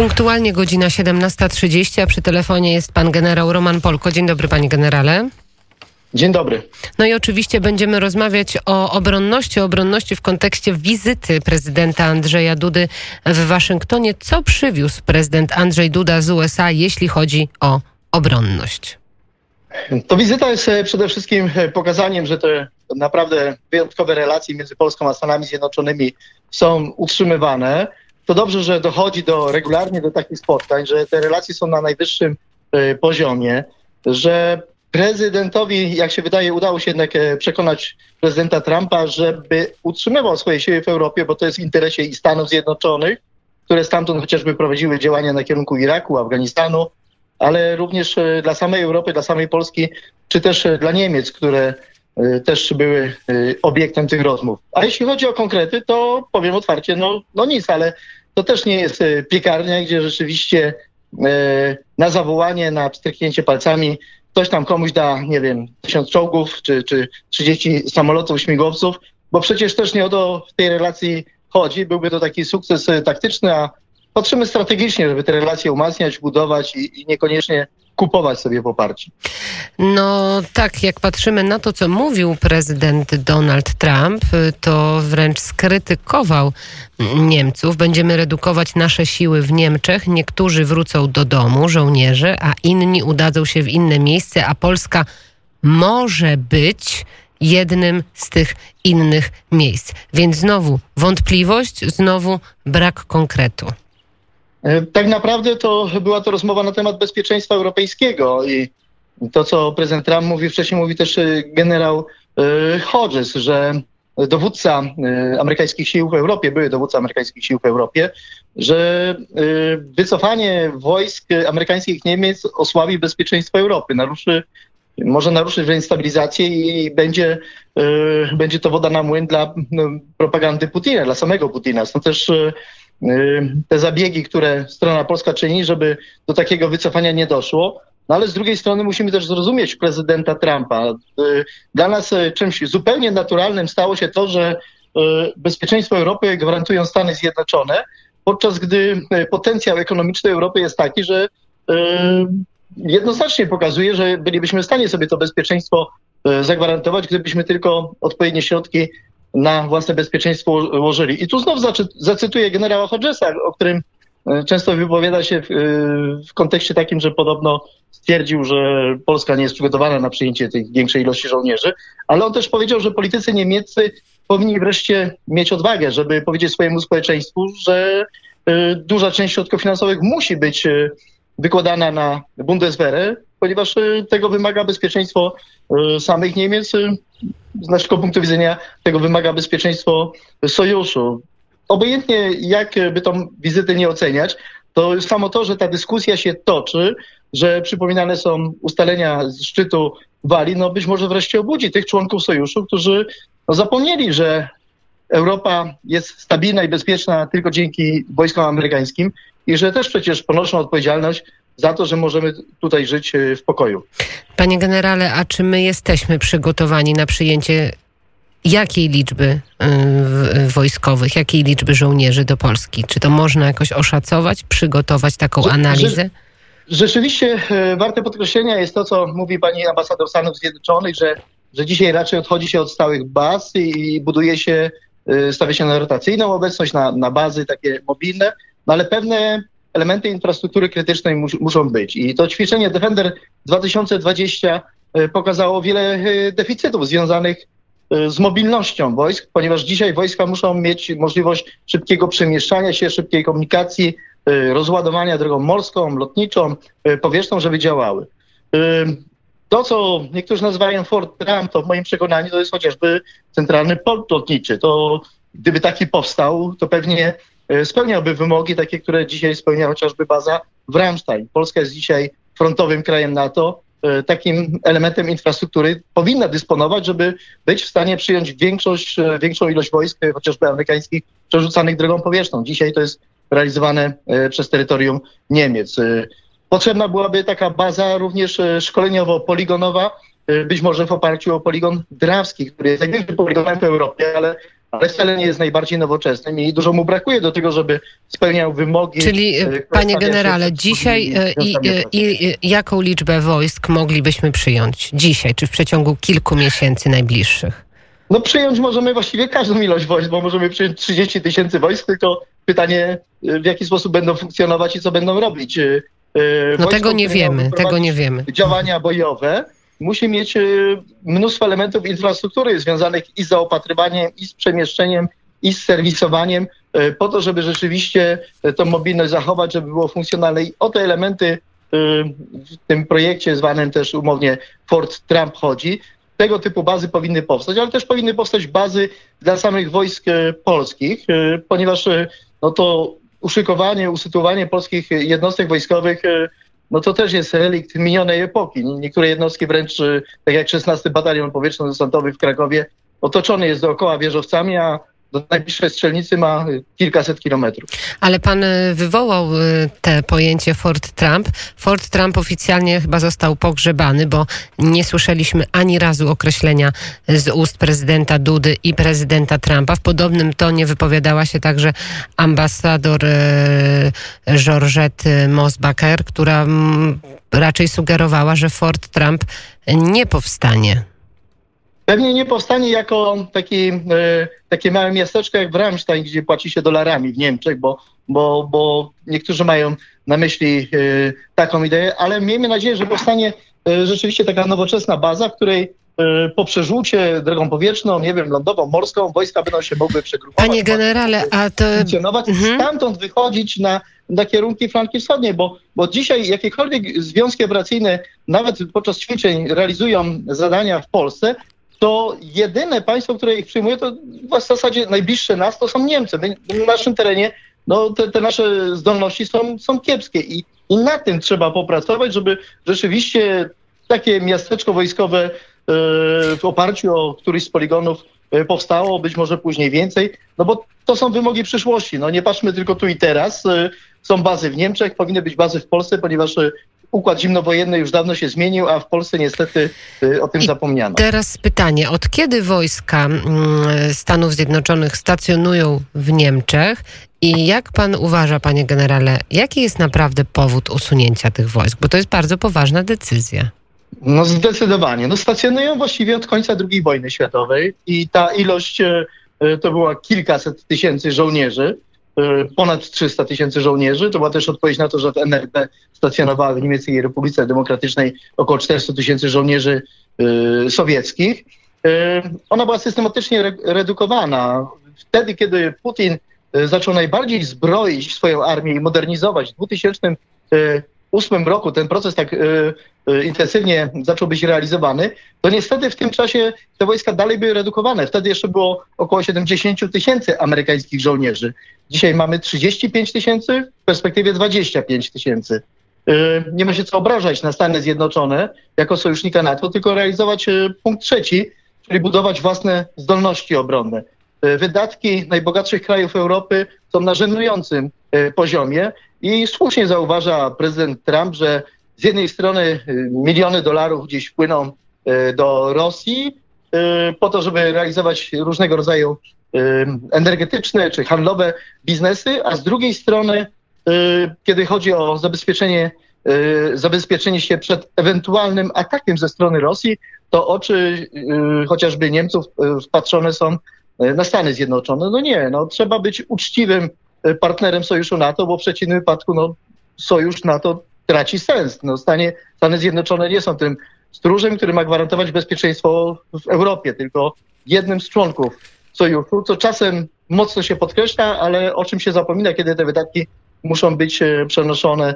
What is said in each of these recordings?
Punktualnie godzina 17.30, a przy telefonie jest pan generał Roman Polko. Dzień dobry, panie generale. Dzień dobry. No i oczywiście będziemy rozmawiać o obronności, obronności w kontekście wizyty prezydenta Andrzeja Dudy w Waszyngtonie. Co przywiózł prezydent Andrzej Duda z USA, jeśli chodzi o obronność? To wizyta jest e, przede wszystkim e, pokazaniem, że te naprawdę wyjątkowe relacje między Polską a Stanami Zjednoczonymi są utrzymywane. To dobrze, że dochodzi do regularnie do takich spotkań, że te relacje są na najwyższym e, poziomie, że prezydentowi, jak się wydaje, udało się jednak przekonać prezydenta Trumpa, żeby utrzymywał swoje siły w Europie, bo to jest w interesie i Stanów Zjednoczonych, które stamtąd chociażby prowadziły działania na kierunku Iraku, Afganistanu, ale również e, dla samej Europy, dla samej Polski, czy też e, dla Niemiec, które e, też były obiektem tych rozmów. A jeśli chodzi o konkrety, to powiem otwarcie, no, no nic, ale to też nie jest piekarnia, gdzie rzeczywiście na zawołanie, na pstryknięcie palcami ktoś tam komuś da, nie wiem, tysiąc czołgów czy, czy 30 samolotów, śmigłowców, bo przecież też nie o to w tej relacji chodzi. Byłby to taki sukces taktyczny, a patrzymy strategicznie, żeby te relacje umacniać, budować i, i niekoniecznie kupować sobie poparcie. No tak, jak patrzymy na to, co mówił prezydent Donald Trump, to wręcz skrytykował Niemców. Będziemy redukować nasze siły w Niemczech. Niektórzy wrócą do domu, żołnierze, a inni udadzą się w inne miejsce, a Polska może być jednym z tych innych miejsc. Więc znowu wątpliwość, znowu brak konkretu. E, tak naprawdę to była to rozmowa na temat bezpieczeństwa europejskiego i to, co prezydent Trump mówił, wcześniej mówi też e, generał e, Hodges, że dowódca amerykańskich sił w Europie, były dowódca amerykańskich sił w Europie, że wycofanie wojsk amerykańskich Niemiec osłabi bezpieczeństwo Europy, naruszy, może naruszyć wręcz stabilizację i będzie, będzie to woda na młyn dla propagandy Putina, dla samego Putina. Stąd też te zabiegi, które strona polska czyni, żeby do takiego wycofania nie doszło. No ale z drugiej strony musimy też zrozumieć prezydenta Trumpa. Y, dla nas y, czymś zupełnie naturalnym stało się to, że bezpieczeństwo Europy gwarantują Stany Zjednoczone, podczas gdy potencjał ekonomiczny Europy jest taki, że jednoznacznie pokazuje, że bylibyśmy w stanie sobie to bezpieczeństwo zagwarantować, gdybyśmy tylko odpowiednie środki na własne bezpieczeństwo ułożyli. I tu znów zacytuję generała Hodgesa, o którym e, często wypowiada się w, e, w, kontekście takim, że podobno stwierdził, że Polska nie jest przygotowana na przyjęcie tej większej ilości żołnierzy, ale on też powiedział, że politycy niemieccy powinni wreszcie mieć odwagę, żeby powiedzieć swojemu społeczeństwu, że e, duża część środków finansowych musi być wykładana na Bundeswehrę, ponieważ tego wymaga bezpieczeństwo samych Niemiec, z naszego punktu widzenia tego wymaga bezpieczeńststwo sojuszu. Obojętnie jak by tą wizytę nie oceniać, to samo to, że ta dyskusja się toczy, że przypominane są ustalenia z szczytu Wali, no być może wreszcie obudzi tych członków sojuszu, którzy no, zapomnieli, że Europa jest stabilna i bezpieczna tylko dzięki wojskom amerykańskim i że też przecież ponoszą odpowiedzialność za to, że możemy tutaj żyć e, w pokoju. Panie generale, a czy my jesteśmy przygotowani na przyjęcie jakiej liczby y, wojskowych, jakiej liczby żołnierzy do Polski? Czy to można jakoś oszacować, przygotować taką że, analizę? Że, rzeczywiście e, warte podkreślenia jest to, co mówi pani ambasador Stanów Zjednoczonych, że, że dzisiaj raczej odchodzi się od stałych baz i buduje się, stawia się na rotacyjną obecność, na, na bazy takie mobilne, no ale pewne elementy infrastruktury krytycznej mus, muszą być. I to ćwiczenie Defender 2020 e, pokazało wiele e, deficytów związanych e, z mobilnością wojsk, ponieważ dzisiaj wojska muszą mieć możliwość szybkiego przemieszczania się, szybkiej komunikacji, rozładowania drogą morską, lotniczą, powietrzną, żeby działały. To, co niektórzy nazywają Fort Trump, to w moim przekonaniu to jest chociażby centralny port lotniczy. To gdyby taki powstał, to pewnie spełniałby wymogi takie, które dzisiaj spełnia chociażby baza w Ramstein. Polska jest dzisiaj frontowym krajem NATO. E, takim elementem infrastruktury powinna dysponować, żeby być w stanie przyjąć większość, e, większą ilość wojsk, chociażby amerykańskich, przerzucanych drogą powietrzną. Dzisiaj to jest realizowane przez terytorium Niemiec. Potrzebna byłaby taka baza również szkoleniowo-poligonowa, być może w oparciu o poligon Drawski, który jest największym poligonem w Europie, ale ale wcale nie jest najbardziej nowoczesnym i dużo mu brakuje do tego, żeby spełniał wymogi. Czyli, panie generale, dzisiaj i, i, i, jaką liczbę wojsk moglibyśmy przyjąć dzisiaj, czy w przeciągu kilku miesięcy najbliższych? No przyjąć możemy właściwie każdą ilość wojsk, bo możemy przyjąć 30 tysięcy wojsk, tylko pytanie, w jaki sposób będą funkcjonować i co będą robić. No tego nie wiemy, tego nie wiemy. Działania bojowe musi mieć mnóstwo elementów infrastruktury związanych i z zaopatrywaniem, i z przemieszczeniem, i z serwisowaniem, po to, żeby rzeczywiście tą mobilność zachować, żeby było funkcjonalne. I o te elementy w tym projekcie zwanym też umownie Fort Trump chodzi tego typu bazy powinny powstać, ale też powinny powstać bazy dla samych wojsk polskich, ponieważ no to uszykowanie, usytuowanie polskich jednostek wojskowych no to też jest relikt minionej epoki. Niektóre jednostki wręcz, tak jak 16 Batalion Powietrzno-Desantowy w Krakowie, otoczony jest dookoła wieżowcami, a do najbliższej strzelnicy ma kilkaset kilometrów. Ale pan y, wywołał y, te pojęcie Fort Trump. Fort Trump oficjalnie chyba został pogrzebany, bo nie słyszeliśmy ani razu określenia z ust prezydenta Dudy i prezydenta Trumpa. W podobnym tonie wypowiadała się także ambasador y, Georgette Mosbacher, która mm, raczej sugerowała, że Fort Trump nie powstanie. Pewnie nie powstanie jako taki, e, takie małe miasteczko jak Bramstein, gdzie płaci się dolarami w Niemczech, bo, bo, bo niektórzy mają na myśli e, taką ideę, ale miejmy nadzieję, że powstanie e, rzeczywiście taka nowoczesna baza, w której po przerzucie drogą powietrzną, nie wiem, lądową, morską, wojska będą się mogły przegrupować. Panie generale, a to... Funkcjonować, mhm. stamtąd wychodzić na, na kierunki flanki wschodniej, bo, bo dzisiaj jakiekolwiek związki operacyjne, nawet podczas ćwiczeń, realizują zadania w Polsce, to jedyne państwo, które ich przyjmuje, to w zasadzie najbliższe nas to są Niemcy. Na naszym terenie no, te, te, nasze zdolności są, są kiepskie i, i na tym trzeba popracować, żeby rzeczywiście takie miasteczko wojskowe e, w oparciu o któryś z poligonów e, powstało, być może później więcej, no bo to są wymogi przyszłości. No nie patrzmy tylko tu i teraz. E, są bazy w Niemczech, powinny być bazy w Polsce, ponieważ układ zimnowojenny już dawno się zmienił, a w Polsce niestety y, o tym I zapomniano. Teraz pytanie, od kiedy wojska mm, Stanów Zjednoczonych stacjonują w Niemczech i jak pan uważa, panie generale, jaki jest naprawdę powód usunięcia tych wojsk? Bo to jest bardzo poważna decyzja. No zdecydowanie. No stacjonują właściwie od końca II wojny światowej i ta ilość y, y, to była kilkaset tysięcy żołnierzy. Y, ponad 300 tysięcy żołnierzy. To była też odpowiedź na to, że w NRD stacjonowała w Niemieckiej Republice Demokratycznej około 400 tysięcy żołnierzy y, sowieckich. Y, ona była systematycznie redukowana. Wtedy, kiedy Putin zaczął najbardziej zbroić swoją armię i modernizować w 2000 2008 roku ten proces tak y, y, intensywnie zaczął być realizowany, to niestety w tym czasie te wojska dalej były redukowane. Wtedy jeszcze było około 70 tysięcy amerykańskich żołnierzy. Dzisiaj mamy 35 tysięcy, w perspektywie 25 tysięcy. Y, nie ma się co obrażać na Stany Zjednoczone jako sojusznika NATO, tylko realizować punkt trzeci, czyli budować własne zdolności obronne. Wydatki najbogatszych krajów Europy są na żenującym poziomie i słusznie zauważa prezydent Trump, że z jednej strony y, miliony dolarów gdzieś płyną y, do Rosji y, po to, żeby realizować różnego rodzaju energetyczne czy handlowe biznesy, a z drugiej strony, kiedy chodzi o zabezpieczenie, zabezpieczenie się przed ewentualnym atakiem ze strony Rosji, to oczy chociażby Niemców wpatrzone są na Stany Zjednoczone. No nie, no trzeba być uczciwym partnerem sojuszu NATO, bo w przeciwnym wypadku no, sojusz NATO traci sens. No, Stanie, Stany Zjednoczone nie są tym stróżem, który ma gwarantować bezpieczeństwo w Europie, tylko jednym z członków sojuszu, co czasem mocno się podkreśla, ale o czym się zapomina, kiedy te wydatki muszą być e, przenoszone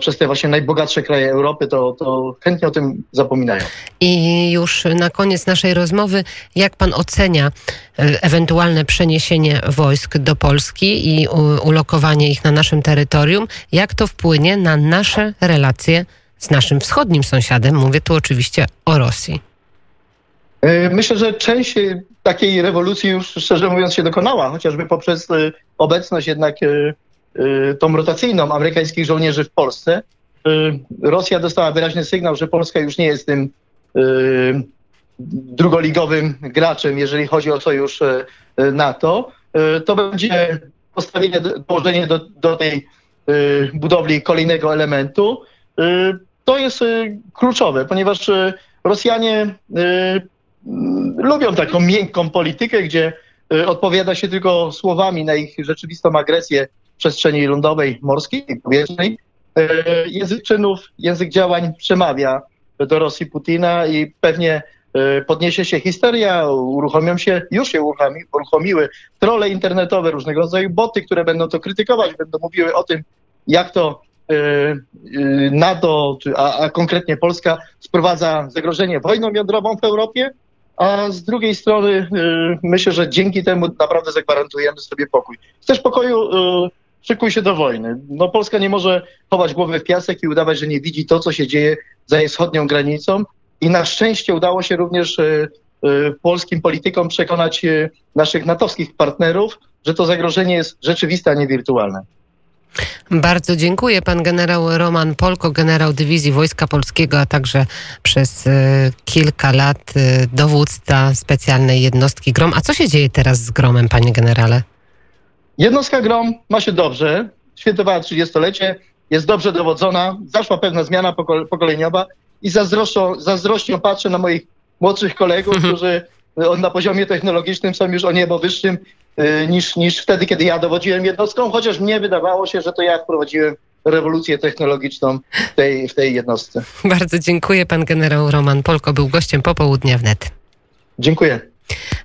przez te właśnie najbogatsze kraje Europy, to, to chętnie o tym zapominają. I już na koniec naszej rozmowy, jak pan ocenia e, ewentualne przeniesienie wojsk do Polski i ulokowanie ich na naszym terytorium? Jak to wpłynie na nasze relacje z naszym wschodnim sąsiadem? Mówię tu oczywiście o Rosji. E, myślę, że część takiej rewolucji już szczerze mówiąc się dokonała, chociażby poprzez obecność jednak tą rotacyjną amerykańskich żołnierzy w Polsce. Y, Rosja dostała wyraźny sygnał, że Polska już nie jest tym y, drugoligowym graczem, jeżeli chodzi o sojusz NATO, to będzie postawienie, dołożenie do, do tej budowli kolejnego elementu. To jest kluczowe, ponieważ Rosjanie lubią taką miękką politykę, gdzie odpowiada się tylko słowami na ich rzeczywistą agresję przestrzeni lądowej, morskiej powietrznej. Język czynów, język działań przemawia do Rosji Putina i pewnie e, podniesie się histeria, uruchomią się, już się uruchomi, uruchomiły trole internetowe, różnego rodzaju boty, które będą to krytykować, będą mówiły o tym, jak to e, e, NATO, a, a konkretnie Polska sprowadza zagrożenie wojną jądrową w Europie, a z drugiej strony myślę, że dzięki temu naprawdę zagwarantujemy sobie pokój. Chcesz pokoju, szykuj się do wojny. No Polska nie może chować głowy w piasek i udawać, że nie widzi to, co się dzieje za jej wschodnią granicą. I na szczęście udało się również e, e, polskim politykom przekonać e, naszych natowskich partnerów, że to zagrożenie jest rzeczywiste, a nie wirtualne. Bardzo dziękuję. Pan generał Roman Polko, generał Dywizji Wojska Polskiego, a także przez kilka lat dowódca specjalnej jednostki GROM. A co się dzieje teraz z GROMem, panie generale? Jednostka GROM ma się dobrze. Świętowała 30-lecie jest dobrze dowodzona, zaszła pewna zmiana pokoleniowa i zazdrością, zazdrością patrzę na moich młodszych kolegów, mhm. którzy e, na poziomie technologicznym są już o niebo wyższym e, niż, niż wtedy, kiedy ja dowodziłem jednostką, chociaż mnie wydawało się, że to ja wprowadziłem rewolucję technologiczną w tej, w tej jednostce. Bardzo dziękuję. Pan generał Roman Polko był gościem popołudnia wnet. Dziękuję.